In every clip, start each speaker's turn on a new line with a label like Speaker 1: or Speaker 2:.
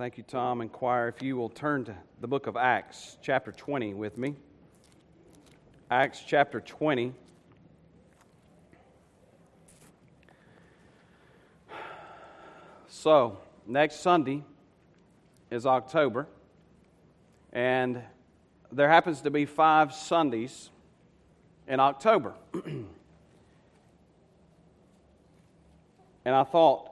Speaker 1: Thank you, Tom and choir. If you will turn to the book of Acts, chapter 20, with me. Acts chapter 20. So, next Sunday is October, and there happens to be five Sundays in October. and I thought,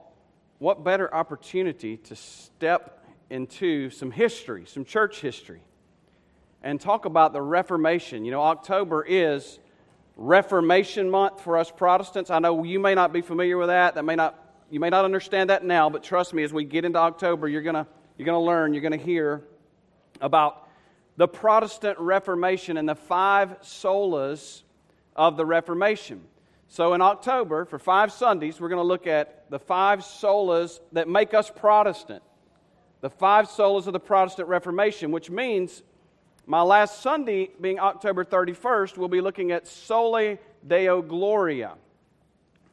Speaker 1: what better opportunity to step into some history, some church history, and talk about the Reformation. You know, October is Reformation month for us Protestants. I know you may not be familiar with that. That may not you may not understand that now, but trust me, as we get into October, you're gonna you're gonna learn, you're gonna hear about the Protestant Reformation and the five solas of the Reformation. So, in October, for five Sundays, we're going to look at the five solas that make us Protestant. The five solas of the Protestant Reformation, which means my last Sunday, being October 31st, we'll be looking at Soli Deo Gloria,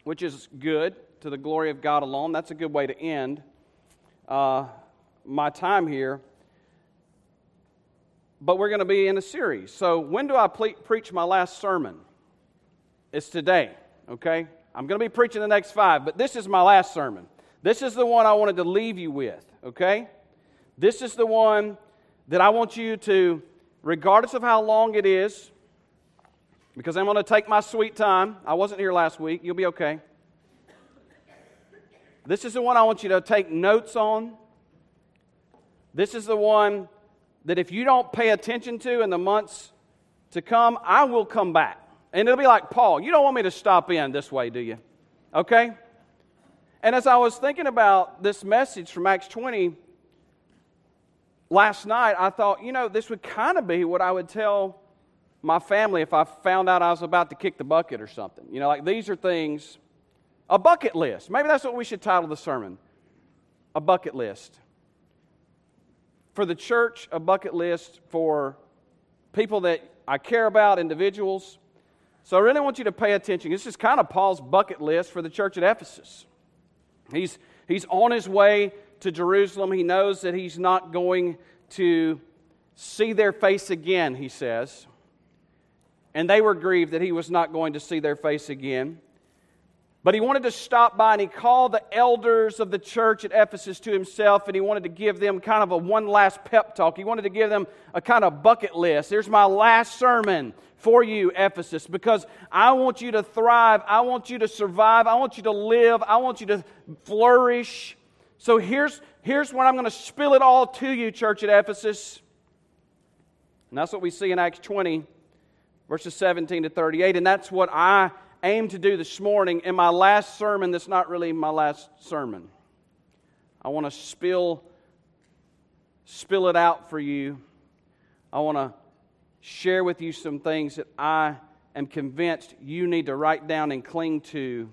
Speaker 1: which is good, to the glory of God alone. That's a good way to end uh, my time here. But we're going to be in a series. So, when do I ple- preach my last sermon? It's today okay? I'm going to be preaching the next five, but this is my last sermon. This is the one I wanted to leave you with, okay? This is the one that I want you to, regardless of how long it is, because I'm going to take my sweet time. I wasn't here last week. You'll be okay. This is the one I want you to take notes on. This is the one that if you don't pay attention to in the months to come, I will come back. And it'll be like, Paul, you don't want me to stop in this way, do you? Okay? And as I was thinking about this message from Acts 20 last night, I thought, you know, this would kind of be what I would tell my family if I found out I was about to kick the bucket or something. You know, like these are things, a bucket list. Maybe that's what we should title the sermon a bucket list. For the church, a bucket list for people that I care about, individuals. So I really want you to pay attention. This is kind of Paul's bucket list for the church at Ephesus. He's, he's on his way to Jerusalem. He knows that he's not going to see their face again, he says. And they were grieved that he was not going to see their face again. But he wanted to stop by and he called the elders of the church at Ephesus to himself and he wanted to give them kind of a one last pep talk. He wanted to give them a kind of bucket list. Here's my last sermon for you, Ephesus, because I want you to thrive. I want you to survive. I want you to live. I want you to flourish. So here's, here's what I'm going to spill it all to you, church at Ephesus. And that's what we see in Acts 20, verses 17 to 38. And that's what I aim to do this morning in my last sermon that's not really my last sermon. I want to spill spill it out for you. I want to share with you some things that I am convinced you need to write down and cling to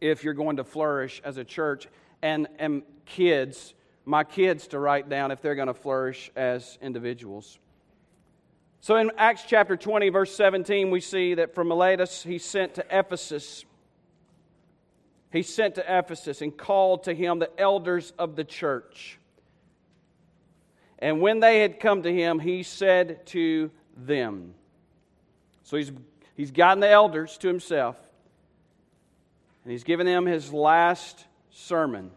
Speaker 1: if you're going to flourish as a church and and kids, my kids to write down if they're going to flourish as individuals. So in Acts chapter 20, verse 17, we see that from Miletus he sent to Ephesus. He sent to Ephesus and called to him the elders of the church. And when they had come to him, he said to them. So he's, he's gotten the elders to himself, and he's given them his last sermon.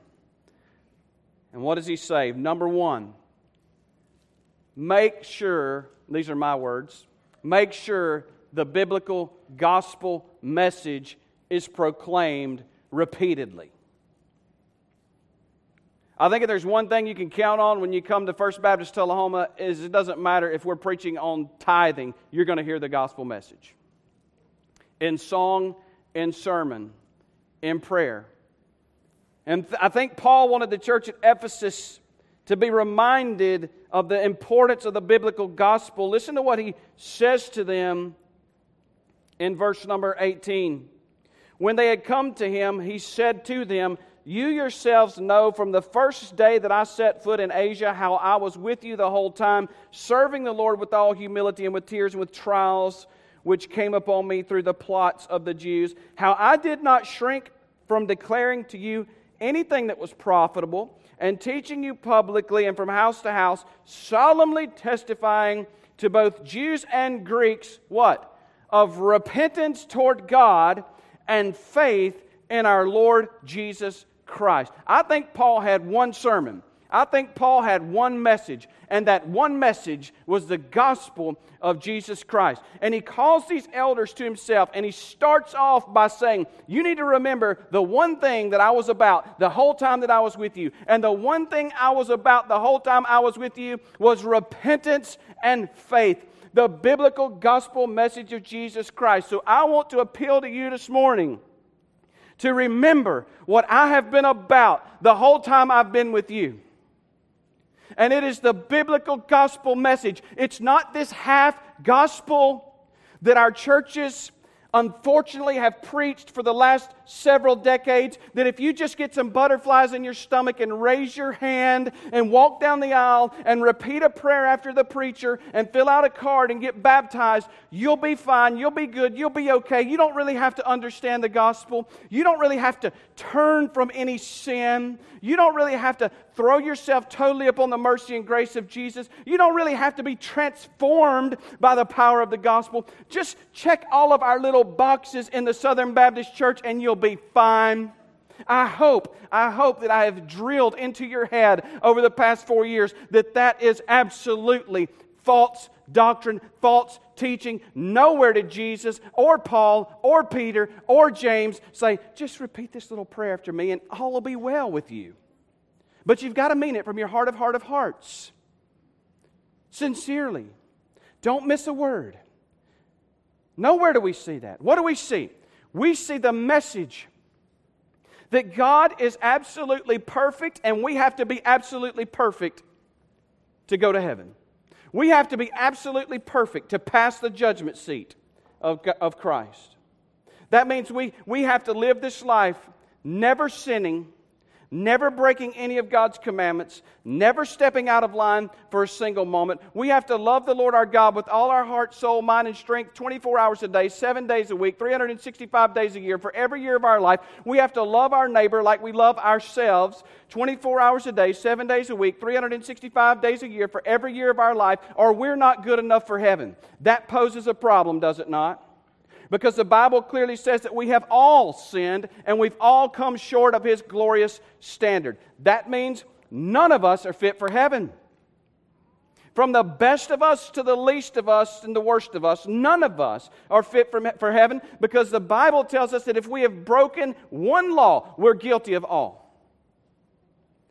Speaker 1: And what does he say? Number one, make sure these are my words, make sure the biblical gospel message is proclaimed repeatedly. I think if there's one thing you can count on when you come to First Baptist Tullahoma is it doesn't matter if we're preaching on tithing, you're going to hear the gospel message. In song, in sermon, in prayer. And I think Paul wanted the church at Ephesus to be reminded of the importance of the biblical gospel. Listen to what he says to them in verse number 18. When they had come to him, he said to them, You yourselves know from the first day that I set foot in Asia how I was with you the whole time, serving the Lord with all humility and with tears and with trials which came upon me through the plots of the Jews, how I did not shrink from declaring to you anything that was profitable and teaching you publicly and from house to house, solemnly testifying to both Jews and Greeks what? Of repentance toward God and faith in our Lord Jesus Christ. I think Paul had one sermon. I think Paul had one message, and that one message was the gospel of Jesus Christ. And he calls these elders to himself, and he starts off by saying, You need to remember the one thing that I was about the whole time that I was with you. And the one thing I was about the whole time I was with you was repentance and faith. The biblical gospel message of Jesus Christ. So I want to appeal to you this morning to remember what I have been about the whole time I've been with you. And it is the biblical gospel message. It's not this half gospel that our churches unfortunately have preached for the last several decades that if you just get some butterflies in your stomach and raise your hand and walk down the aisle and repeat a prayer after the preacher and fill out a card and get baptized, you'll be fine, you'll be good, you'll be okay. You don't really have to understand the gospel. You don't really have to turn from any sin. You don't really have to throw yourself totally upon the mercy and grace of Jesus. You don't really have to be transformed by the power of the gospel. Just check all of our little boxes in the Southern Baptist Church and you'll be fine. I hope, I hope that I have drilled into your head over the past four years that that is absolutely false doctrine, false teaching. Nowhere did Jesus or Paul or Peter or James say, just repeat this little prayer after me and all will be well with you. But you've got to mean it from your heart of heart of hearts. Sincerely. Don't miss a word. Nowhere do we see that. What do we see? We see the message that God is absolutely perfect and we have to be absolutely perfect to go to heaven. We have to be absolutely perfect to pass the judgment seat of, of Christ. That means we, we have to live this life never sinning never breaking any of God's commandments, never stepping out of line for a single moment. We have to love the Lord our God with all our heart, soul, mind, and strength 24 hours a day, seven days a week, 365 days a year, for every year of our life. We have to love our neighbor like we love ourselves 24 hours a day, seven days a week, 365 days a year, for every year of our life, or we're not good enough for heaven. That poses a problem, does it not? Because the Bible clearly says that we have all sinned and we've all come short of His glorious standard. That means none of us are fit for heaven. From the best of us to the least of us and the worst of us, none of us are fit for, for heaven because the Bible tells us that if we have broken one law, we're guilty of all.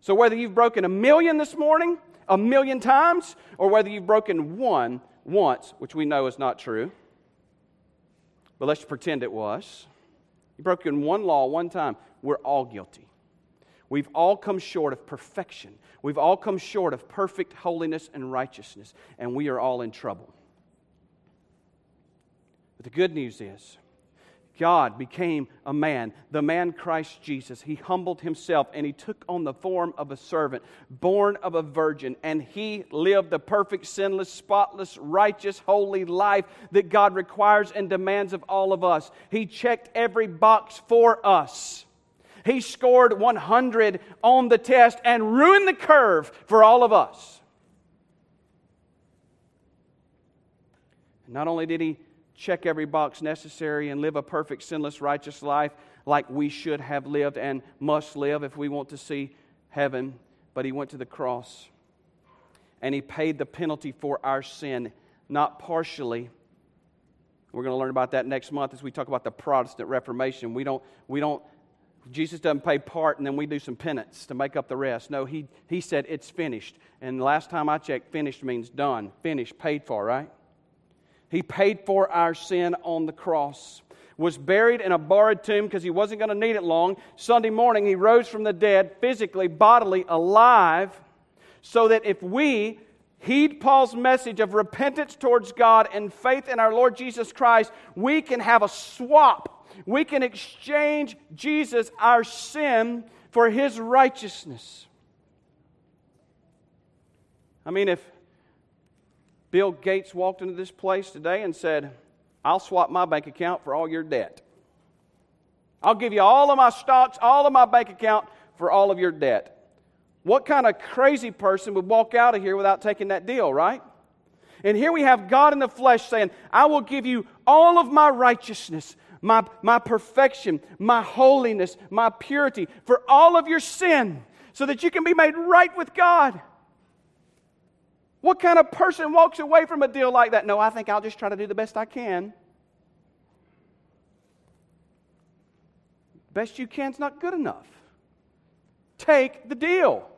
Speaker 1: So whether you've broken a million this morning, a million times, or whether you've broken one once, which we know is not true, but let's pretend it was. You broke in one law one time. We're all guilty. We've all come short of perfection. We've all come short of perfect holiness and righteousness, and we are all in trouble. But the good news is God became a man, the man Christ Jesus. He humbled himself and he took on the form of a servant, born of a virgin, and he lived the perfect, sinless, spotless, righteous, holy life that God requires and demands of all of us. He checked every box for us. He scored 100 on the test and ruined the curve for all of us. Not only did he check every box necessary and live a perfect, sinless, righteous life like we should have lived and must live if we want to see heaven. But he went to the cross and he paid the penalty for our sin, not partially. We're going to learn about that next month as we talk about the Protestant Reformation. We don't, we don't, Jesus doesn't pay part and then we do some penance to make up the rest. No, he, he said it's finished. And last time I checked, finished means done, finished, paid for, right? He paid for our sin on the cross. Was buried in a borrowed tomb because he wasn't going to need it long. Sunday morning, he rose from the dead, physically, bodily, alive, so that if we heed Paul's message of repentance towards God and faith in our Lord Jesus Christ, we can have a swap. We can exchange Jesus, our sin, for his righteousness. I mean, if Bill Gates walked into this place today and said, I'll swap my bank account for all your debt. I'll give you all of my stocks, all of my bank account for all of your debt. What kind of crazy person would walk out of here without taking that deal, right? And here we have God in the flesh saying, I will give you all of my righteousness, my, my perfection, my holiness, my purity for all of your sin so that you can be made right with God. What kind of person walks away from a deal like that? No, I think I'll just try to do the best I can. Best you can is not good enough. Take the deal.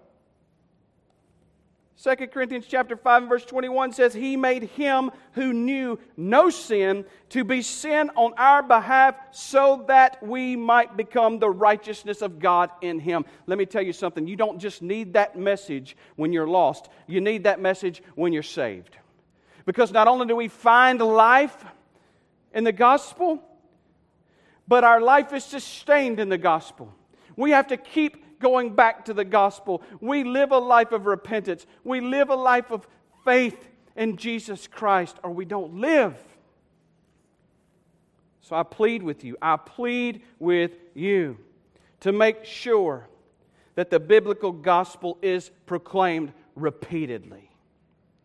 Speaker 1: 2 Corinthians chapter 5 and verse 21 says, He made him who knew no sin to be sin on our behalf so that we might become the righteousness of God in him. Let me tell you something. You don't just need that message when you're lost, you need that message when you're saved. Because not only do we find life in the gospel, but our life is sustained in the gospel. We have to keep going back to the gospel. We live a life of repentance. We live a life of faith in Jesus Christ, or we don't live. So I plead with you, I plead with you to make sure that the biblical gospel is proclaimed repeatedly.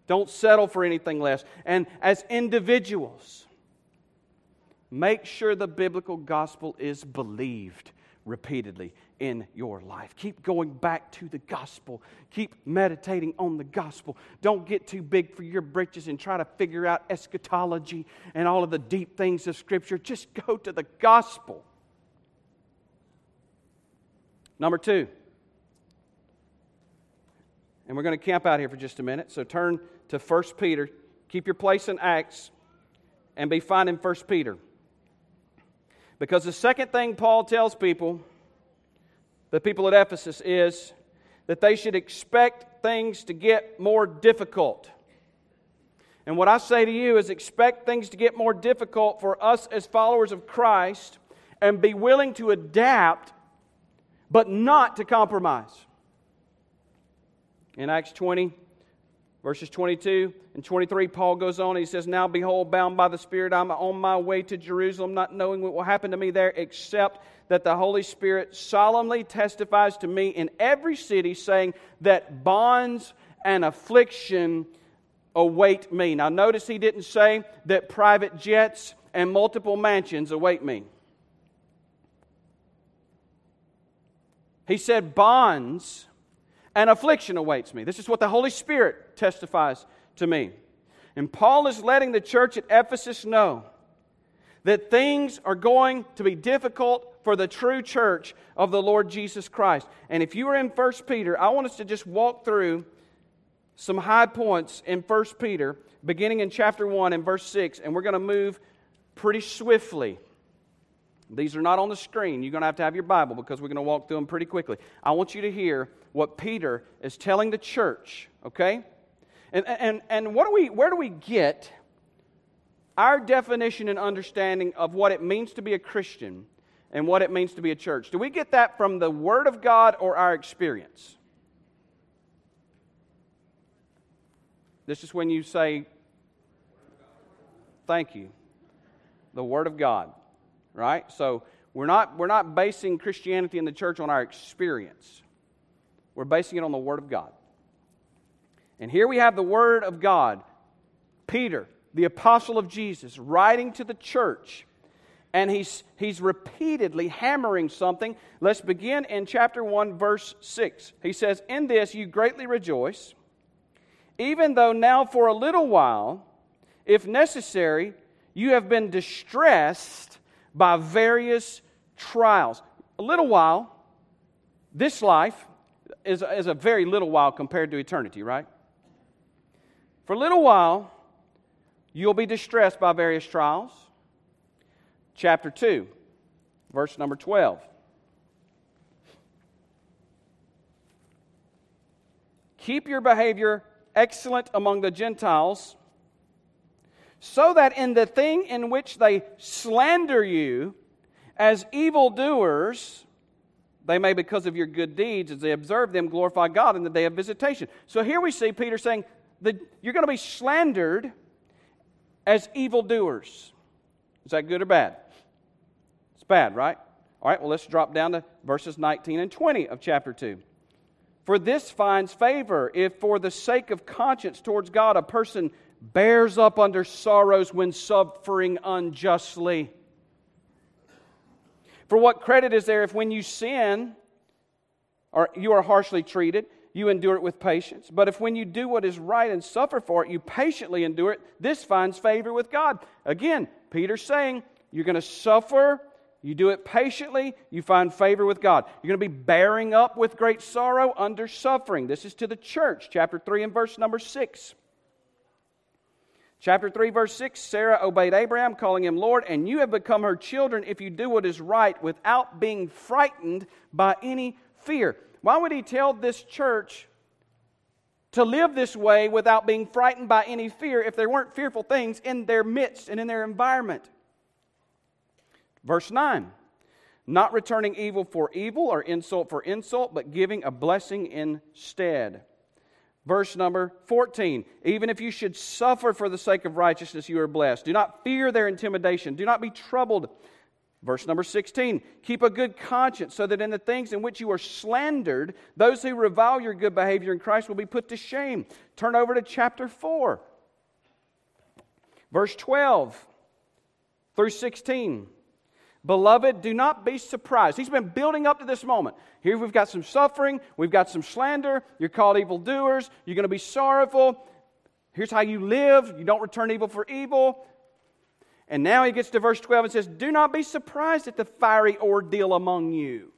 Speaker 1: Don't settle for anything less. And as individuals, make sure the biblical gospel is believed repeatedly in your life. Keep going back to the gospel. Keep meditating on the gospel. Don't get too big for your britches and try to figure out eschatology and all of the deep things of Scripture. Just go to the gospel. Number two, and we're going to camp out here for just a minute. So turn to 1 Peter. Keep your place in Acts and be finding 1 Peter. Because the second thing Paul tells people the people at Ephesus is that they should expect things to get more difficult. And what I say to you is expect things to get more difficult for us as followers of Christ and be willing to adapt, but not to compromise. In Acts 20, verses 22 and 23, Paul goes on. He says, Now behold, bound by the Spirit, I'm on my way to Jerusalem, not knowing what will happen to me there, except that the Holy Spirit solemnly testifies to me in every city, saying that bonds and affliction await me. Now, notice he didn't say that private jets and multiple mansions await me. He said, bonds and affliction awaits me. This is what the Holy Spirit testifies to me. And Paul is letting the church at Ephesus know that things are going to be difficult for the true church of the Lord Jesus Christ. And if you are in 1 Peter, I want us to just walk through some high points in 1 Peter, beginning in chapter 1 and verse 6, and we're going to move pretty swiftly. These are not on the screen. You're going to have to have your Bible because we're going to walk through them pretty quickly. I want you to hear what Peter is telling the church, okay? And, and, and what do we, where do we get our definition and understanding of what it means to be a Christian and what it means to be a church. Do we get that from the Word of God or our experience? This is when you say, Thank you. The Word of God, right? So we're not, we're not basing Christianity in the church on our experience, we're basing it on the Word of God. And here we have the Word of God. Peter, the apostle of Jesus, writing to the church and he's, he's repeatedly hammering something. Let's begin in chapter 1, verse 6. He says, In this you greatly rejoice, even though now for a little while, if necessary, you have been distressed by various trials. A little while, this life is, is a very little while compared to eternity, right? For a little while, you'll be distressed by various trials chapter 2, verse number 12. Keep your behavior excellent among the Gentiles, so that in the thing in which they slander you as evildoers, they may, because of your good deeds, as they observe them, glorify God in the day of visitation. So here we see Peter saying that you're going to be slandered as evildoers. Is that good or bad? It's bad, right? All right, well, let's drop down to verses 19 and 20 of chapter 2. For this finds favor if, for the sake of conscience towards God, a person bears up under sorrows when suffering unjustly. For what credit is there if, when you sin, or you are harshly treated, you endure it with patience. But if when you do what is right and suffer for it, you patiently endure it, this finds favor with God. Again, Peter's saying you're going to suffer, you do it patiently, you find favor with God. You're going to be bearing up with great sorrow under suffering. This is to the church, chapter 3 and verse number 6. Chapter 3, verse 6 Sarah obeyed Abraham, calling him Lord, and you have become her children if you do what is right without being frightened by any fear. Why would he tell this church to live this way without being frightened by any fear if there weren't fearful things in their midst and in their environment? Verse 9 Not returning evil for evil or insult for insult, but giving a blessing instead. Verse number 14 Even if you should suffer for the sake of righteousness, you are blessed. Do not fear their intimidation. Do not be troubled. Verse number 16 Keep a good conscience, so that in the things in which you are slandered, those who revile your good behavior in Christ will be put to shame. Turn over to chapter 4, verse 12 through 16. Beloved, do not be surprised. He's been building up to this moment. Here we've got some suffering, we've got some slander. You're called evildoers, you're going to be sorrowful. Here's how you live you don't return evil for evil. And now he gets to verse 12 and says, Do not be surprised at the fiery ordeal among you,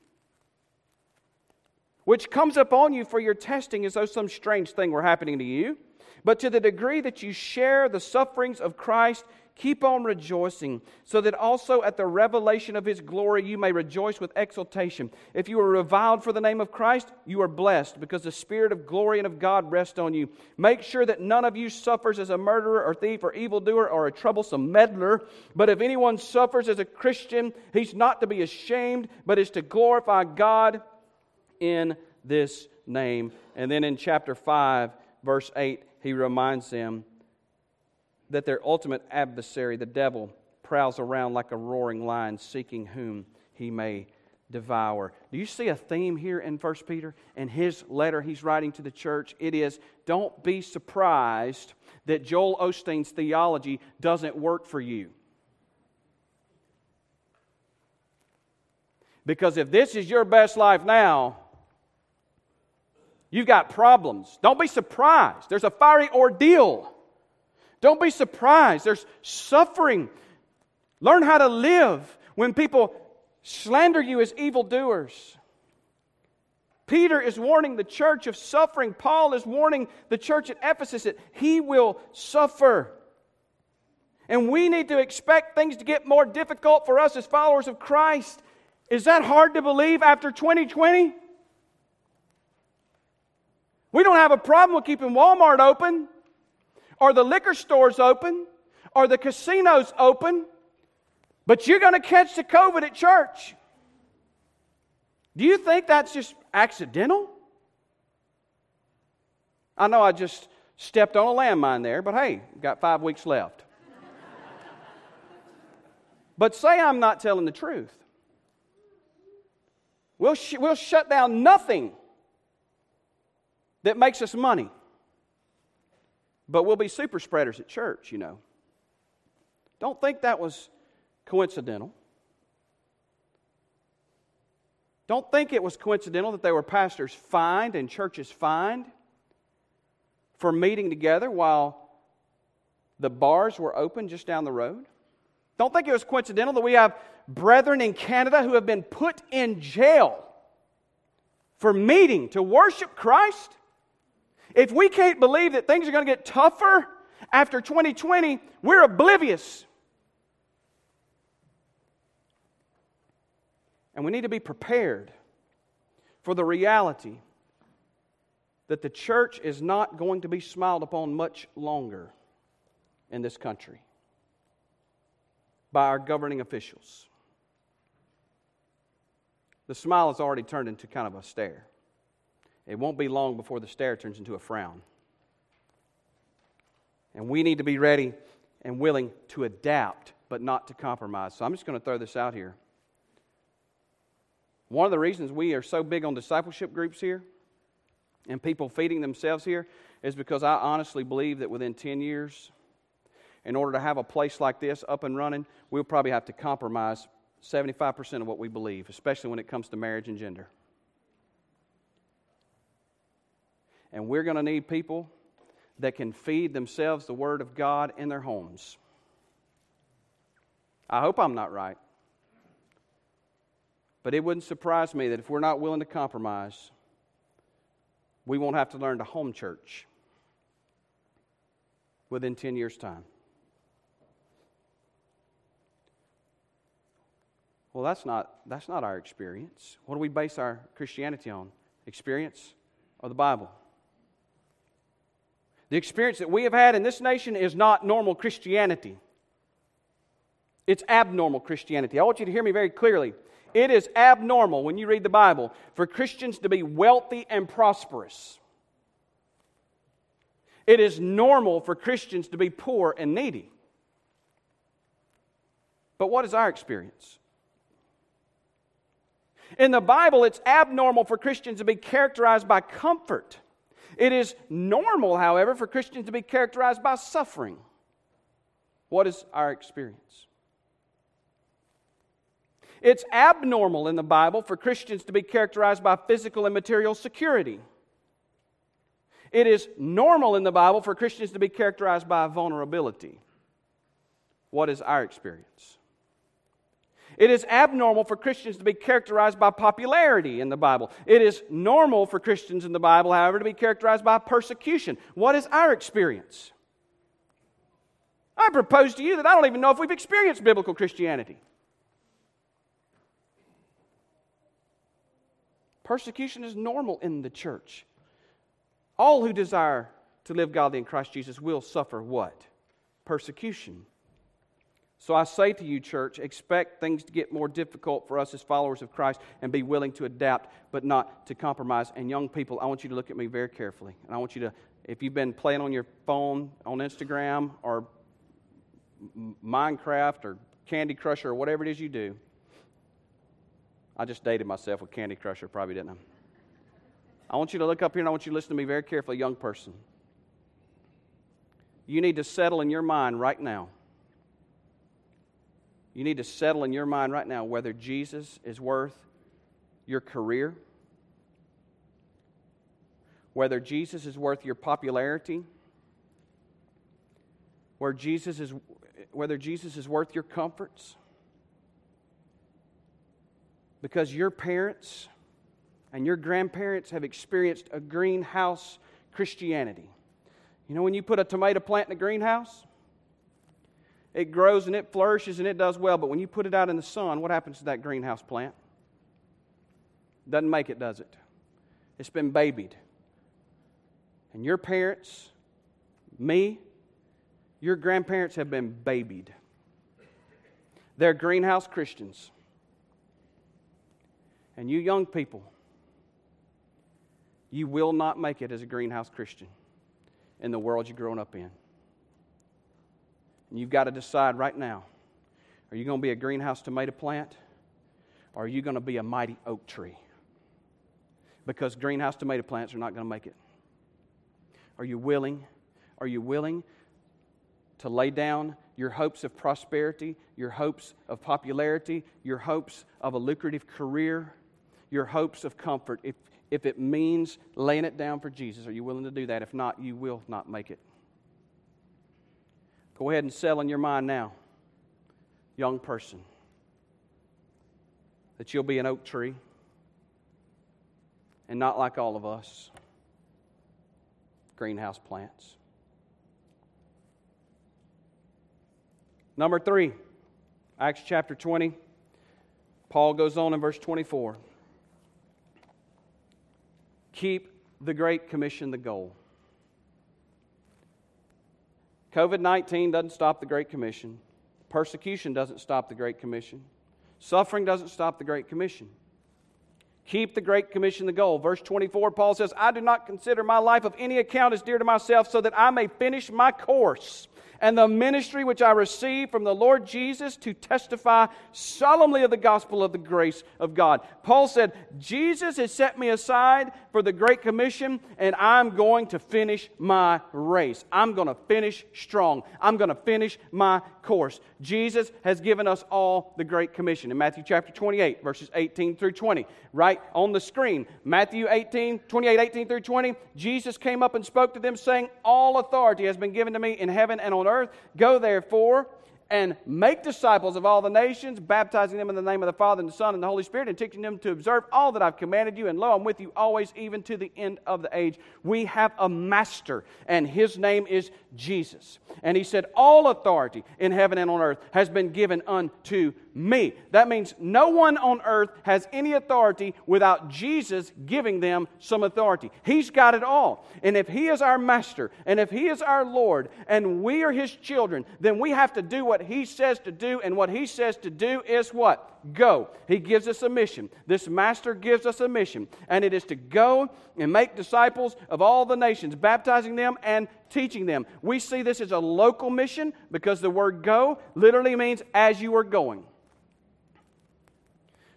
Speaker 1: which comes upon you for your testing as though some strange thing were happening to you. But to the degree that you share the sufferings of Christ, Keep on rejoicing, so that also at the revelation of his glory you may rejoice with exultation. If you are reviled for the name of Christ, you are blessed, because the Spirit of glory and of God rests on you. Make sure that none of you suffers as a murderer or thief or evildoer or a troublesome meddler. But if anyone suffers as a Christian, he's not to be ashamed, but is to glorify God in this name. And then in chapter 5, verse 8, he reminds them that their ultimate adversary, the devil, prowls around like a roaring lion seeking whom he may devour. Do you see a theme here in 1 Peter? In his letter he's writing to the church, it is don't be surprised that Joel Osteen's theology doesn't work for you. Because if this is your best life now, you've got problems. Don't be surprised. There's a fiery ordeal don't be surprised. There's suffering. Learn how to live when people slander you as evildoers. Peter is warning the church of suffering. Paul is warning the church at Ephesus that he will suffer. And we need to expect things to get more difficult for us as followers of Christ. Is that hard to believe after 2020? We don't have a problem with keeping Walmart open. Are the liquor stores open? Are the casinos open? But you're going to catch the COVID at church. Do you think that's just accidental? I know I just stepped on a landmine there, but hey, got five weeks left. but say I'm not telling the truth. We'll, sh- we'll shut down nothing that makes us money. But we'll be super spreaders at church, you know. Don't think that was coincidental. Don't think it was coincidental that they were pastors fined and churches fined for meeting together while the bars were open just down the road. Don't think it was coincidental that we have brethren in Canada who have been put in jail for meeting to worship Christ. If we can't believe that things are going to get tougher after 2020, we're oblivious. And we need to be prepared for the reality that the church is not going to be smiled upon much longer in this country by our governing officials. The smile has already turned into kind of a stare. It won't be long before the stare turns into a frown. And we need to be ready and willing to adapt, but not to compromise. So I'm just going to throw this out here. One of the reasons we are so big on discipleship groups here and people feeding themselves here is because I honestly believe that within 10 years, in order to have a place like this up and running, we'll probably have to compromise 75% of what we believe, especially when it comes to marriage and gender. And we're going to need people that can feed themselves the Word of God in their homes. I hope I'm not right. But it wouldn't surprise me that if we're not willing to compromise, we won't have to learn to home church within 10 years' time. Well, that's not, that's not our experience. What do we base our Christianity on? Experience or the Bible? The experience that we have had in this nation is not normal Christianity. It's abnormal Christianity. I want you to hear me very clearly. It is abnormal when you read the Bible for Christians to be wealthy and prosperous. It is normal for Christians to be poor and needy. But what is our experience? In the Bible, it's abnormal for Christians to be characterized by comfort. It is normal, however, for Christians to be characterized by suffering. What is our experience? It's abnormal in the Bible for Christians to be characterized by physical and material security. It is normal in the Bible for Christians to be characterized by vulnerability. What is our experience? It is abnormal for Christians to be characterized by popularity in the Bible. It is normal for Christians in the Bible, however, to be characterized by persecution. What is our experience? I propose to you that I don't even know if we've experienced biblical Christianity. Persecution is normal in the church. All who desire to live godly in Christ Jesus will suffer what? Persecution. So I say to you, church, expect things to get more difficult for us as followers of Christ and be willing to adapt, but not to compromise. And young people, I want you to look at me very carefully. And I want you to, if you've been playing on your phone, on Instagram, or Minecraft, or Candy Crusher, or whatever it is you do, I just dated myself with Candy Crusher, probably didn't I? I want you to look up here and I want you to listen to me very carefully, young person. You need to settle in your mind right now. You need to settle in your mind right now whether Jesus is worth your career, whether Jesus is worth your popularity, where Jesus is, whether Jesus is worth your comforts because your parents and your grandparents have experienced a greenhouse Christianity. You know, when you put a tomato plant in a greenhouse, it grows and it flourishes and it does well, but when you put it out in the sun, what happens to that greenhouse plant? Doesn't make it, does it? It's been babied. And your parents, me, your grandparents have been babied. They're greenhouse Christians. And you young people, you will not make it as a greenhouse Christian in the world you're growing up in. And you've got to decide right now are you going to be a greenhouse tomato plant or are you going to be a mighty oak tree? Because greenhouse tomato plants are not going to make it. Are you willing? Are you willing to lay down your hopes of prosperity, your hopes of popularity, your hopes of a lucrative career? your hopes of comfort if, if it means laying it down for Jesus. Are you willing to do that? If not, you will not make it. Go ahead and settle in your mind now, young person, that you'll be an oak tree and not like all of us, greenhouse plants. Number three, Acts chapter 20. Paul goes on in verse 24. Keep the Great Commission the goal. COVID 19 doesn't stop the Great Commission. Persecution doesn't stop the Great Commission. Suffering doesn't stop the Great Commission. Keep the Great Commission the goal. Verse 24, Paul says, I do not consider my life of any account as dear to myself, so that I may finish my course and the ministry which I received from the Lord Jesus to testify solemnly of the gospel of the grace of God. Paul said, Jesus has set me aside for the Great Commission, and I'm going to finish my race. I'm going to finish strong. I'm going to finish my course. Jesus has given us all the Great Commission. In Matthew chapter 28, verses 18 through 20, right on the screen, Matthew 18, 28, 18 through 20, Jesus came up and spoke to them, saying, All authority has been given to me in heaven and on earth. Go therefore and make disciples of all the nations, baptizing them in the name of the Father and the Son and the Holy Spirit, and teaching them to observe all that I've commanded you. And lo, I'm with you always, even to the end of the age. We have a master, and his name is Jesus. And he said, All authority in heaven and on earth has been given unto me. That means no one on earth has any authority without Jesus giving them some authority. He's got it all. And if He is our master, and if He is our Lord, and we are His children, then we have to do what He says to do. And what He says to do is what? Go. He gives us a mission. This master gives us a mission, and it is to go and make disciples of all the nations, baptizing them and teaching them. We see this as a local mission because the word go literally means as you are going.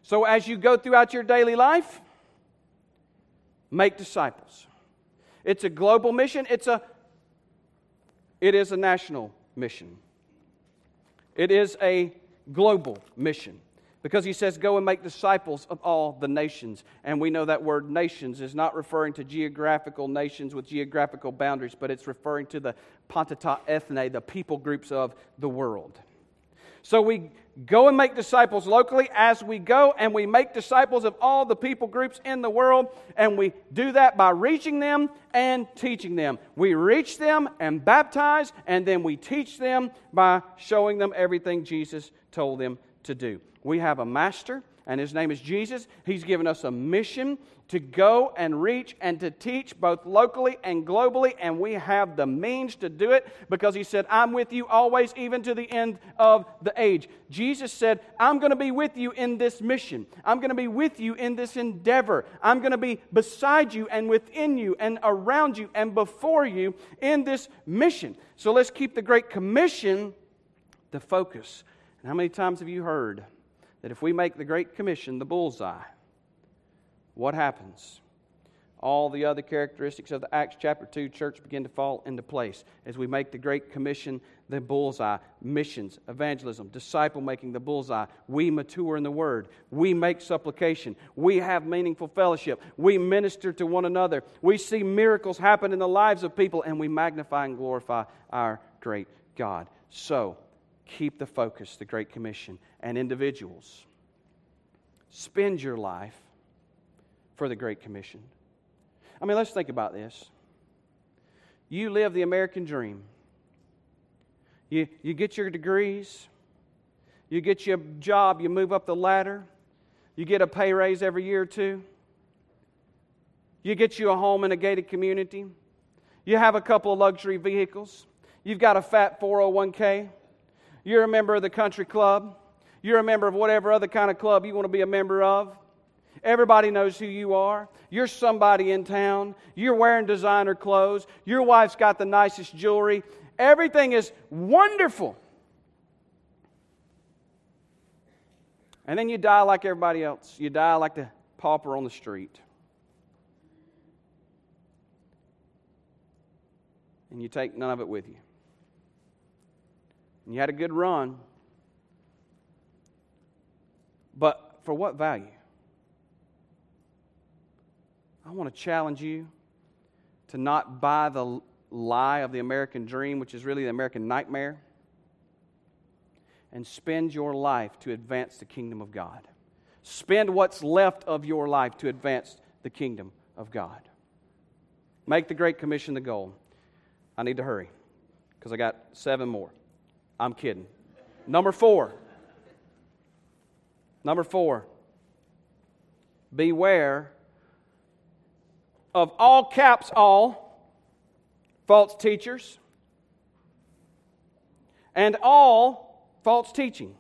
Speaker 1: So as you go throughout your daily life, make disciples. It's a global mission, it's a it is a national mission. It is a global mission. Because he says, Go and make disciples of all the nations. And we know that word nations is not referring to geographical nations with geographical boundaries, but it's referring to the panta ta ethne, the people groups of the world. So we go and make disciples locally as we go, and we make disciples of all the people groups in the world, and we do that by reaching them and teaching them. We reach them and baptize, and then we teach them by showing them everything Jesus told them to do. We have a master, and his name is Jesus. He's given us a mission to go and reach and to teach both locally and globally, and we have the means to do it because he said, I'm with you always, even to the end of the age. Jesus said, I'm going to be with you in this mission. I'm going to be with you in this endeavor. I'm going to be beside you and within you and around you and before you in this mission. So let's keep the Great Commission the focus. And how many times have you heard that if we make the Great Commission the bullseye, what happens? All the other characteristics of the Acts chapter 2 church begin to fall into place as we make the Great Commission the bullseye. Missions, evangelism, disciple making the bullseye. We mature in the Word. We make supplication. We have meaningful fellowship. We minister to one another. We see miracles happen in the lives of people, and we magnify and glorify our great God. So, keep the focus, the Great Commission, and individuals. Spend your life for the Great Commission. I mean, let's think about this. You live the American dream. You, you get your degrees, you get your job, you move up the ladder, you get a pay raise every year or two, you get you a home in a gated community, you have a couple of luxury vehicles, you've got a fat 401k, you're a member of the country club, you're a member of whatever other kind of club you want to be a member of. Everybody knows who you are. You're somebody in town. You're wearing designer clothes. Your wife's got the nicest jewelry. Everything is wonderful. And then you die like everybody else. You die like the pauper on the street. And you take none of it with you. And you had a good run. But for what value? I want to challenge you to not buy the lie of the American dream, which is really the American nightmare, and spend your life to advance the kingdom of God. Spend what's left of your life to advance the kingdom of God. Make the Great Commission the goal. I need to hurry because I got seven more. I'm kidding. Number four. Number four. Beware of all caps, all false teachers and all false teaching.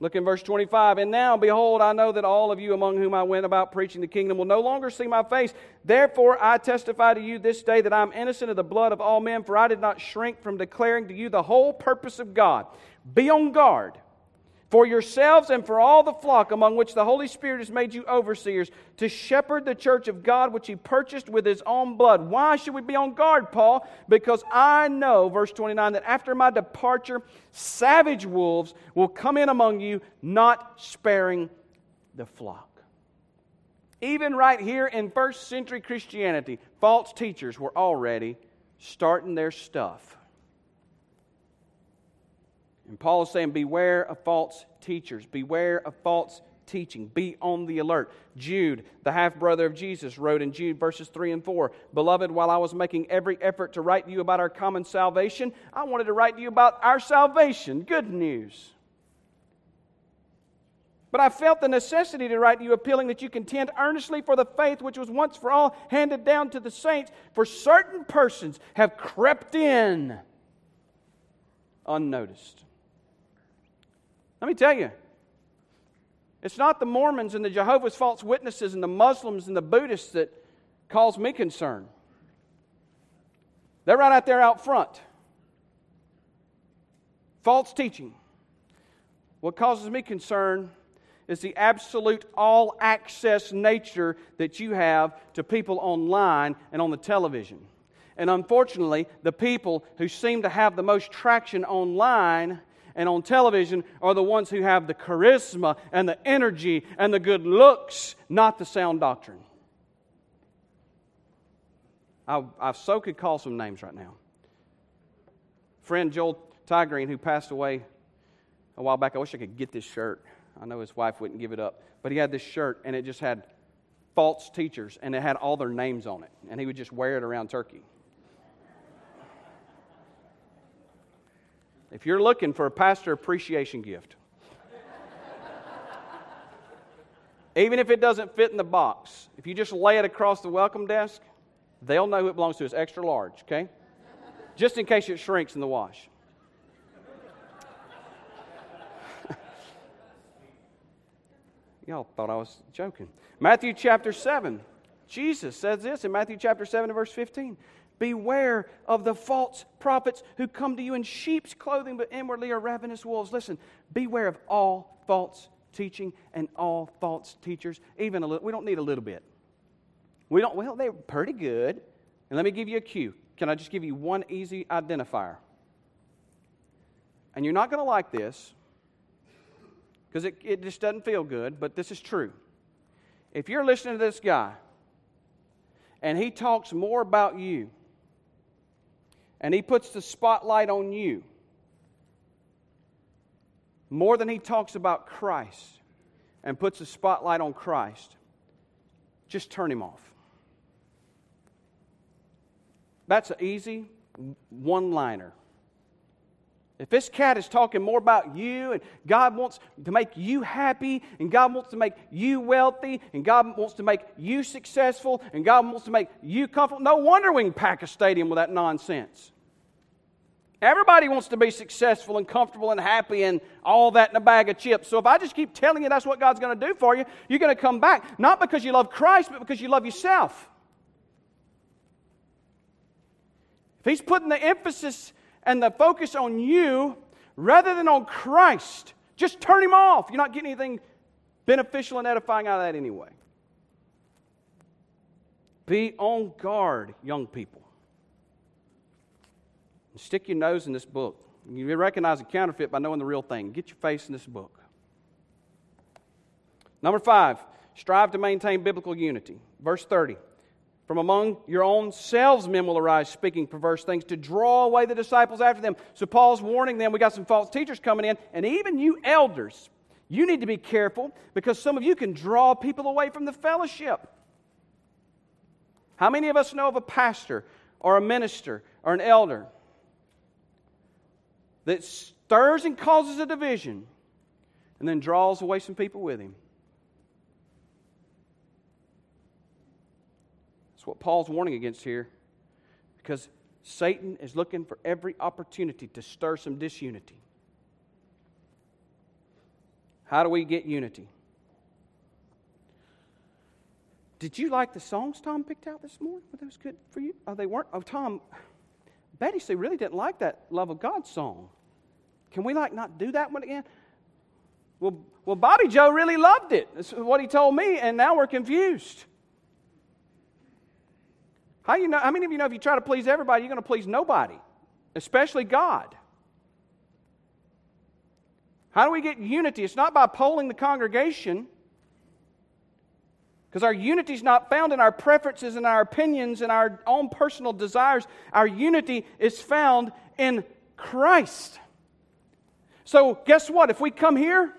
Speaker 1: Look in verse 25. And now, behold, I know that all of you among whom I went about preaching the kingdom will no longer see my face. Therefore, I testify to you this day that I'm innocent of the blood of all men, for I did not shrink from declaring to you the whole purpose of God. Be on guard for yourselves and for all the flock among which the Holy Spirit has made you overseers, to shepherd the church of God which he purchased with his own blood. Why should we be on guard, Paul? Because I know, verse 29, that after my departure, savage wolves will come in among you, not sparing the flock. Even right here in first century Christianity, false teachers were already starting their stuff. And Paul is saying, Beware of false teachers, beware of false teaching. Be on the alert. Jude, the half brother of Jesus, wrote in Jude verses 3 and 4 Beloved, while I was making every effort to write to you about our common salvation, I wanted to write to you about our salvation. Good news. But I felt the necessity to write to you, appealing that you contend earnestly for the faith which was once for all handed down to the saints. For certain persons have crept in unnoticed. Let me tell you, it's not the Mormons and the Jehovah's false witnesses and the Muslims and the Buddhists that cause me concern. They're right out there out front. False teaching. What causes me concern is the absolute all access nature that you have to people online and on the television. And unfortunately, the people who seem to have the most traction online and on television are the ones who have the charisma and the energy and the good looks, not the sound doctrine. I, I so could call some names right now. Friend Joel Tygreen, who passed away a while back, I wish I could get this shirt. I know his wife wouldn't give it up. But he had this shirt, and it just had false teachers, and it had all their names on it. And he would just wear it around Turkey. If you're looking for a pastor appreciation gift, even if it doesn't fit in the box, if you just lay it across the welcome desk, they'll know who it belongs to. It's extra large, okay? Just in case it shrinks in the wash. Y'all thought I was joking. Matthew chapter 7. Jesus says this in Matthew chapter 7 and verse 15. Beware of the false prophets who come to you in sheep's clothing, but inwardly are ravenous wolves. Listen, beware of all false teaching and all false teachers. Even a little, we don't need a little bit. We don't, well, they're pretty good. And let me give you a cue. Can I just give you one easy identifier? And you're not going to like this because it, it just doesn't feel good, but this is true. If you're listening to this guy and he talks more about you and he puts the spotlight on you more than he talks about Christ and puts the spotlight on Christ, just turn him off. That's an easy one liner. If this cat is talking more about you and God wants to make you happy and God wants to make you wealthy and God wants to make you successful and God wants to make you comfortable, no wonder we can pack a stadium with that nonsense. Everybody wants to be successful and comfortable and happy and all that in a bag of chips. So if I just keep telling you that's what God's going to do for you, you're going to come back, not because you love Christ, but because you love yourself. If He's putting the emphasis and the focus on you rather than on Christ. Just turn him off. You're not getting anything beneficial and edifying out of that anyway. Be on guard, young people. Stick your nose in this book. You recognize a counterfeit by knowing the real thing. Get your face in this book. Number five, strive to maintain biblical unity. Verse 30. From among your own selves, men will arise speaking perverse things to draw away the disciples after them. So Paul's warning them. We got some false teachers coming in, and even you elders, you need to be careful because some of you can draw people away from the fellowship. How many of us know of a pastor or a minister or an elder that stirs and causes a division and then draws away some people with him? That's what Paul's warning against here because Satan is looking for every opportunity to stir some disunity. How do we get unity? Did you like the songs Tom picked out this morning? Were those good for you? Oh, they weren't. Oh, Tom, Betty said really didn't like that Love of God song. Can we like not do that one again? Well, well, Bobby Joe really loved it. That's what he told me, and now we're confused. How, you know, how many of you know if you try to please everybody, you're going to please nobody, especially God? How do we get unity? It's not by polling the congregation, because our unity is not found in our preferences and our opinions and our own personal desires. Our unity is found in Christ. So, guess what? If we come here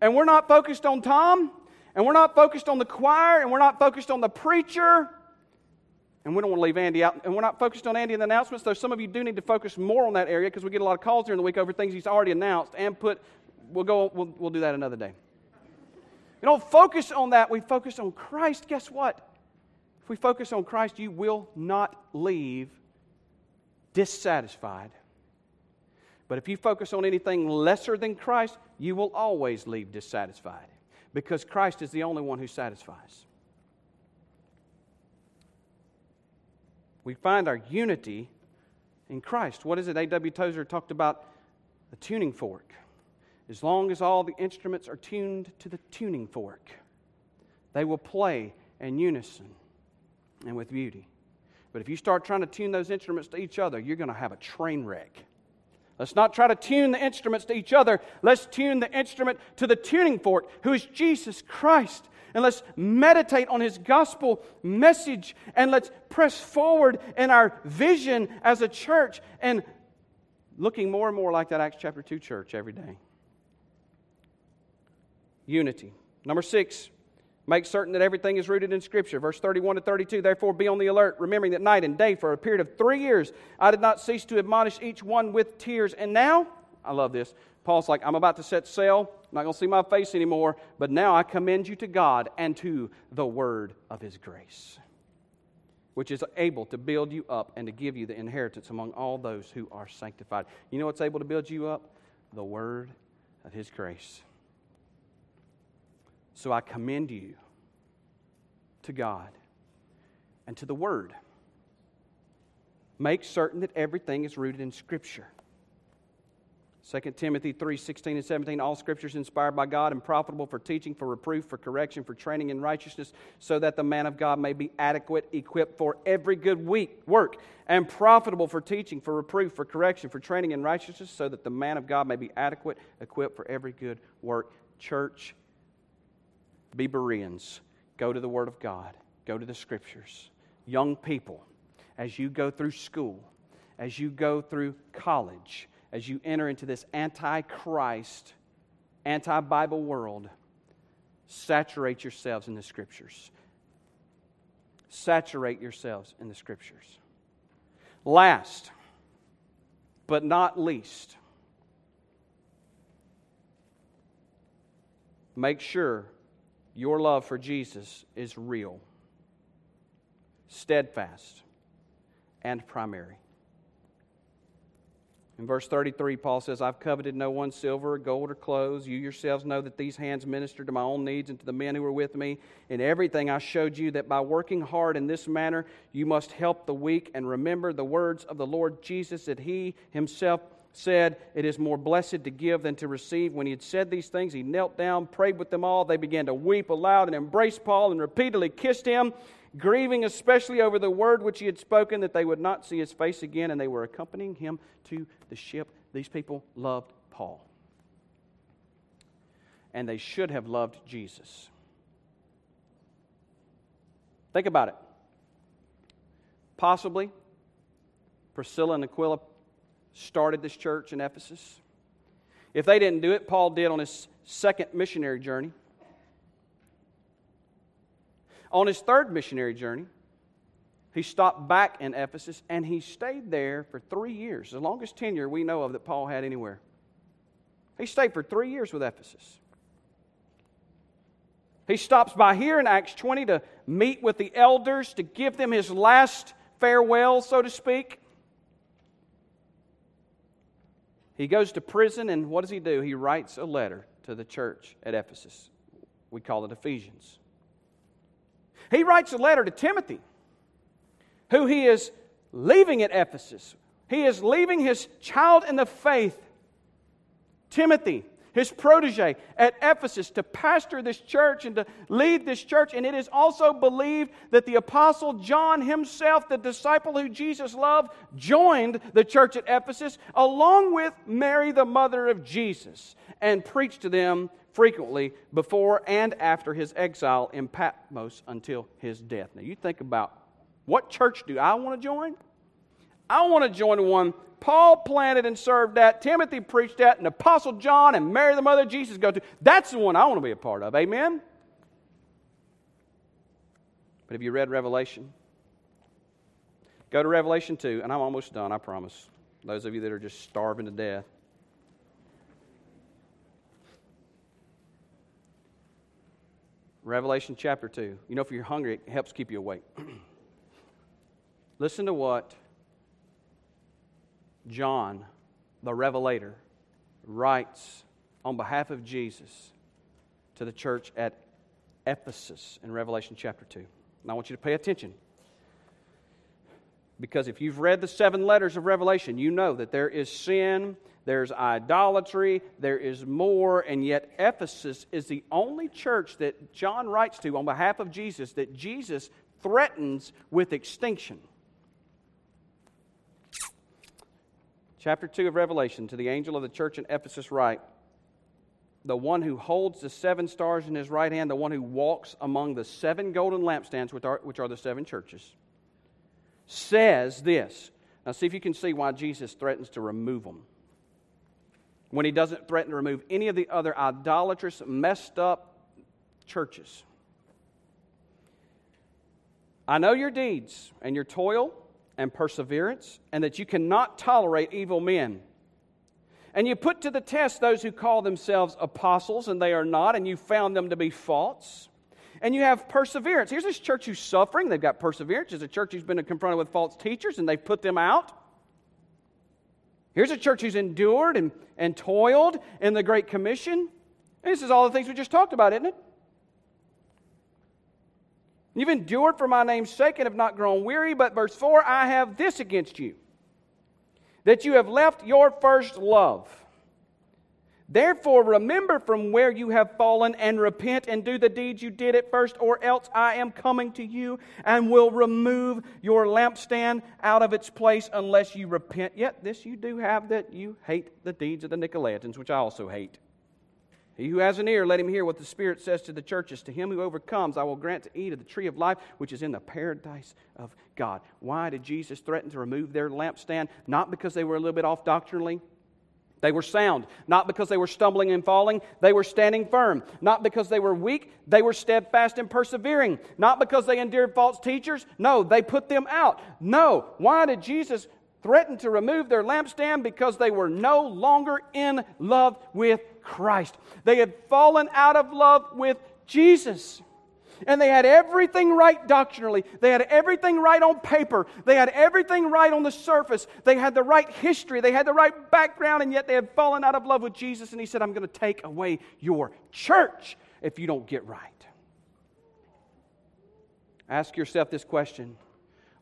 Speaker 1: and we're not focused on Tom, and we're not focused on the choir, and we're not focused on the preacher, and we don't want to leave Andy out, and we're not focused on Andy in the announcements, though some of you do need to focus more on that area because we get a lot of calls during the week over things he's already announced and put. We'll go. We'll, we'll do that another day. We don't focus on that. We focus on Christ. Guess what? If we focus on Christ, you will not leave dissatisfied. But if you focus on anything lesser than Christ, you will always leave dissatisfied because Christ is the only one who satisfies. We find our unity in Christ. What is it? A.W. Tozer talked about the tuning fork. As long as all the instruments are tuned to the tuning fork, they will play in unison and with beauty. But if you start trying to tune those instruments to each other, you're going to have a train wreck. Let's not try to tune the instruments to each other. Let's tune the instrument to the tuning fork, who is Jesus Christ. And let's meditate on his gospel message and let's press forward in our vision as a church and looking more and more like that Acts chapter 2 church every day. Unity. Number six, Make certain that everything is rooted in Scripture. Verse 31 to 32 Therefore, be on the alert, remembering that night and day for a period of three years I did not cease to admonish each one with tears. And now, I love this. Paul's like, I'm about to set sail. I'm not going to see my face anymore. But now I commend you to God and to the word of his grace, which is able to build you up and to give you the inheritance among all those who are sanctified. You know what's able to build you up? The word of his grace. So I commend you to God and to the Word. Make certain that everything is rooted in Scripture. 2 Timothy 3 16 and 17. All scripture is inspired by God and profitable for teaching, for reproof, for correction, for training in righteousness, so that the man of God may be adequate, equipped for every good week, work, and profitable for teaching, for reproof, for correction, for training in righteousness, so that the man of God may be adequate, equipped for every good work. Church, be Bereans. Go to the Word of God, go to the Scriptures. Young people, as you go through school, as you go through college, as you enter into this anti Christ, anti Bible world, saturate yourselves in the Scriptures. Saturate yourselves in the Scriptures. Last, but not least, make sure your love for Jesus is real, steadfast, and primary. In verse 33, Paul says, I've coveted no one's silver or gold or clothes. You yourselves know that these hands ministered to my own needs and to the men who were with me. In everything, I showed you that by working hard in this manner, you must help the weak and remember the words of the Lord Jesus that he himself said, It is more blessed to give than to receive. When he had said these things, he knelt down, prayed with them all. They began to weep aloud and embrace Paul and repeatedly kissed him, grieving especially over the word which he had spoken that they would not see his face again, and they were accompanying him to the ship. These people loved Paul. And they should have loved Jesus. Think about it. Possibly, Priscilla and Aquila started this church in Ephesus. If they didn't do it, Paul did on his second missionary journey. On his third missionary journey, he stopped back in Ephesus and he stayed there for three years, the longest tenure we know of that Paul had anywhere. He stayed for three years with Ephesus. He stops by here in Acts 20 to meet with the elders, to give them his last farewell, so to speak. He goes to prison, and what does he do? He writes a letter to the church at Ephesus. We call it Ephesians. He writes a letter to Timothy, who he is leaving at Ephesus. He is leaving his child in the faith, Timothy. His protege at Ephesus to pastor this church and to lead this church. And it is also believed that the Apostle John himself, the disciple who Jesus loved, joined the church at Ephesus along with Mary, the mother of Jesus, and preached to them frequently before and after his exile in Patmos until his death. Now, you think about what church do I want to join? I want to join one Paul planted and served at, Timothy preached at, and Apostle John and Mary, the mother of Jesus, go to. That's the one I want to be a part of. Amen? But have you read Revelation? Go to Revelation 2, and I'm almost done, I promise. Those of you that are just starving to death. Revelation chapter 2. You know, if you're hungry, it helps keep you awake. Listen to what John, the Revelator, writes on behalf of Jesus to the church at Ephesus in Revelation chapter 2. And I want you to pay attention. Because if you've read the seven letters of Revelation, you know that there is sin, there's idolatry, there is more, and yet Ephesus is the only church that John writes to on behalf of Jesus that Jesus threatens with extinction. Chapter 2 of Revelation to the angel of the church in Ephesus, write, the one who holds the seven stars in his right hand, the one who walks among the seven golden lampstands, which are, which are the seven churches, says this. Now, see if you can see why Jesus threatens to remove them when he doesn't threaten to remove any of the other idolatrous, messed up churches. I know your deeds and your toil and perseverance, and that you cannot tolerate evil men. And you put to the test those who call themselves apostles, and they are not, and you found them to be false. And you have perseverance. Here's this church who's suffering. They've got perseverance. There's a church who's been confronted with false teachers, and they've put them out. Here's a church who's endured and, and toiled in the Great Commission. And this is all the things we just talked about, isn't it? You've endured for my name's sake and have not grown weary. But verse 4 I have this against you, that you have left your first love. Therefore, remember from where you have fallen and repent and do the deeds you did at first, or else I am coming to you and will remove your lampstand out of its place unless you repent. Yet, this you do have that you hate the deeds of the Nicolaitans, which I also hate. He who has an ear, let him hear what the Spirit says to the churches. To him who overcomes, I will grant to eat of the tree of life, which is in the paradise of God. Why did Jesus threaten to remove their lampstand? Not because they were a little bit off doctrinally. They were sound. Not because they were stumbling and falling. They were standing firm. Not because they were weak. They were steadfast and persevering. Not because they endured false teachers. No, they put them out. No. Why did Jesus threatened to remove their lampstand because they were no longer in love with Christ. They had fallen out of love with Jesus. And they had everything right doctrinally. They had everything right on paper. They had everything right on the surface. They had the right history. They had the right background, and yet they had fallen out of love with Jesus. And He said, I'm going to take away your church if you don't get right. Ask yourself this question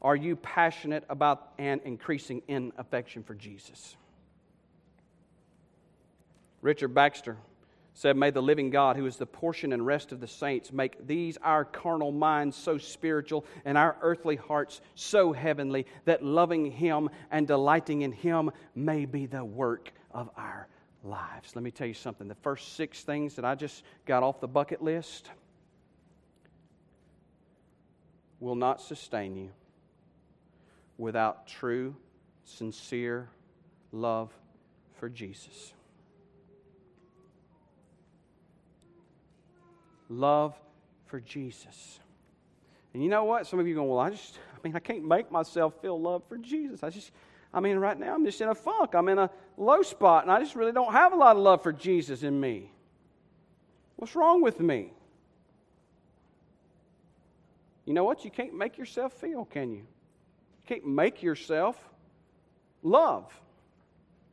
Speaker 1: are you passionate about and increasing in affection for Jesus? Richard Baxter said, May the living God, who is the portion and rest of the saints, make these our carnal minds so spiritual and our earthly hearts so heavenly that loving Him and delighting in Him may be the work of our lives. Let me tell you something. The first six things that I just got off the bucket list will not sustain you without true, sincere love for Jesus. Love for Jesus. And you know what? Some of you going, well, I just, I mean, I can't make myself feel love for Jesus. I just, I mean, right now I'm just in a funk. I'm in a low spot, and I just really don't have a lot of love for Jesus in me. What's wrong with me? You know what? You can't make yourself feel, can you? You can't make yourself love.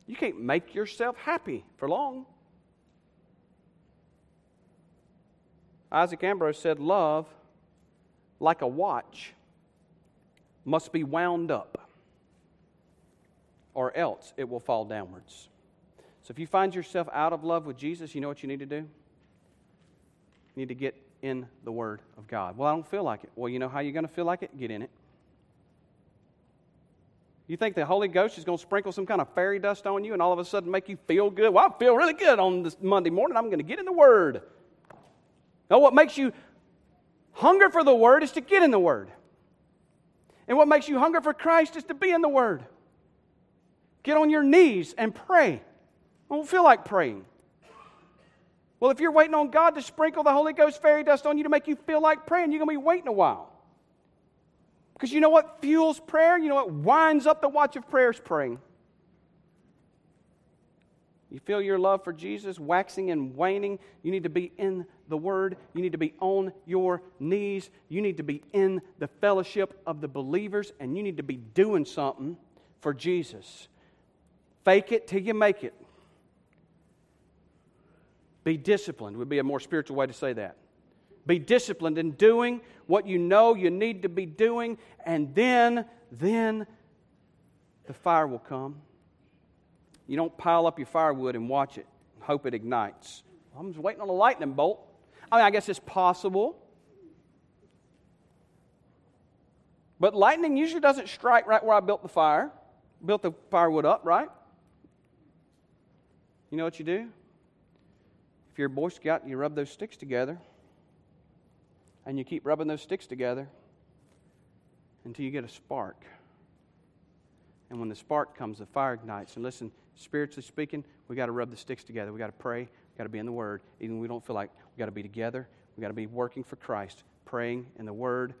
Speaker 1: You can't make yourself happy for long. Isaac Ambrose said, Love, like a watch, must be wound up, or else it will fall downwards. So if you find yourself out of love with Jesus, you know what you need to do? You need to get in the Word of God. Well, I don't feel like it. Well, you know how you're going to feel like it? Get in it. You think the Holy Ghost is going to sprinkle some kind of fairy dust on you and all of a sudden make you feel good? Well, I feel really good on this Monday morning. I'm going to get in the Word. Now, what makes you hunger for the Word is to get in the Word. And what makes you hunger for Christ is to be in the Word. Get on your knees and pray. I don't feel like praying. Well, if you're waiting on God to sprinkle the Holy Ghost fairy dust on you to make you feel like praying, you're going to be waiting a while. Because you know what fuels prayer? You know what winds up the watch of prayers praying? You feel your love for Jesus waxing and waning. You need to be in the Word. You need to be on your knees. You need to be in the fellowship of the believers, and you need to be doing something for Jesus. Fake it till you make it. Be disciplined would be a more spiritual way to say that. Be disciplined in doing what you know you need to be doing, and then, then the fire will come. You don't pile up your firewood and watch it, and hope it ignites. I'm just waiting on a lightning bolt. I mean, I guess it's possible. But lightning usually doesn't strike right where I built the fire, built the firewood up, right? You know what you do? If you're a Boy Scout, you rub those sticks together and you keep rubbing those sticks together until you get a spark. And when the spark comes, the fire ignites. And listen, spiritually speaking, we got to rub the sticks together. We got to pray. We got to be in the Word. Even we don't feel like we got to be together. We got to be working for Christ, praying in the Word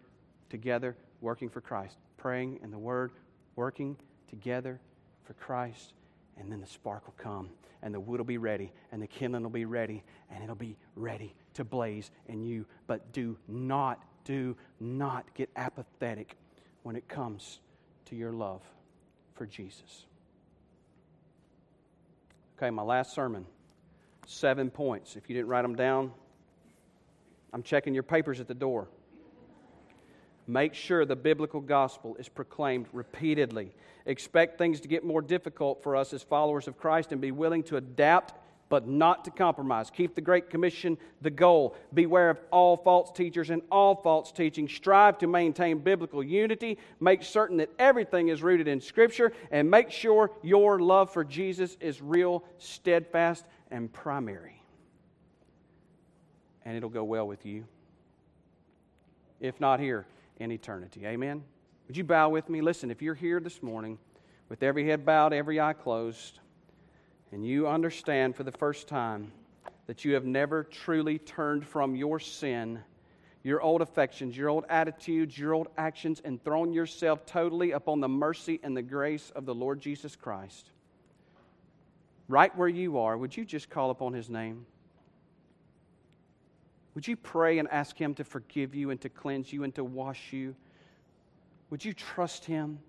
Speaker 1: together, working for Christ, praying in the Word, working together for Christ. And then the spark will come, and the wood will be ready, and the kindling will be ready, and it'll be ready to blaze in you. But do not, do not get apathetic when it comes to your love for Jesus. Okay, my last sermon. Seven points. If you didn't write them down, I'm checking your papers at the door. Make sure the biblical gospel is proclaimed repeatedly. Expect things to get more difficult for us as followers of Christ and be willing to adapt but not to compromise. Keep the Great Commission the goal. Beware of all false teachers and all false teaching. Strive to maintain biblical unity. Make certain that everything is rooted in Scripture. And make sure your love for Jesus is real, steadfast, and primary. And it'll go well with you. If not here, in eternity. Amen? Would you bow with me? Listen, if you're here this morning with every head bowed, every eye closed, and you understand for the first time that you have never truly turned from your sin, your old affections, your old attitudes, your old actions, and thrown yourself totally upon the mercy and the grace of the Lord Jesus Christ, right where you are, would you just call upon his name? Would you pray and ask him to forgive you and to cleanse you and to wash you? Would you trust him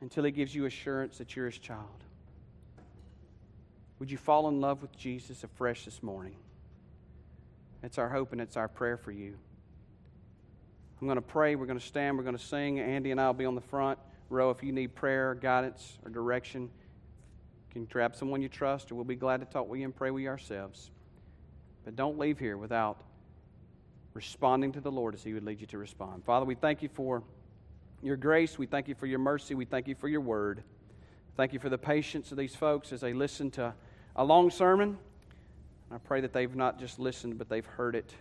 Speaker 1: until he gives you assurance that you're his child? Would you fall in love with Jesus afresh this morning? It's our hope and it's our prayer for you. I'm going to pray. We're going to stand. We're going to sing. Andy and I will be on the front row. If you need prayer, guidance, or direction, you can grab someone you trust, or we'll be glad to talk with you and pray with you ourselves. But don't leave here without responding to the Lord as He would lead you to respond. Father, we thank you for your grace. We thank you for your mercy. We thank you for your word. Thank you for the patience of these folks as they listen to a long sermon. I pray that they've not just listened, but they've heard it.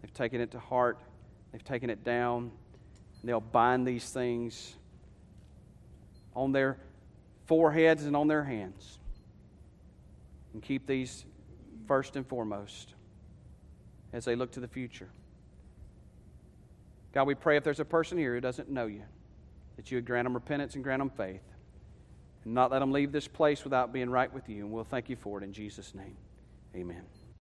Speaker 1: They've taken it to heart. They've taken it down. They'll bind these things on their foreheads and on their hands. And keep these first and foremost as they look to the future. God, we pray if there's a person here who doesn't know you, that you would grant them repentance and grant them faith and not let them leave this place without being right with you. And we'll thank you for it in Jesus' name. Amen.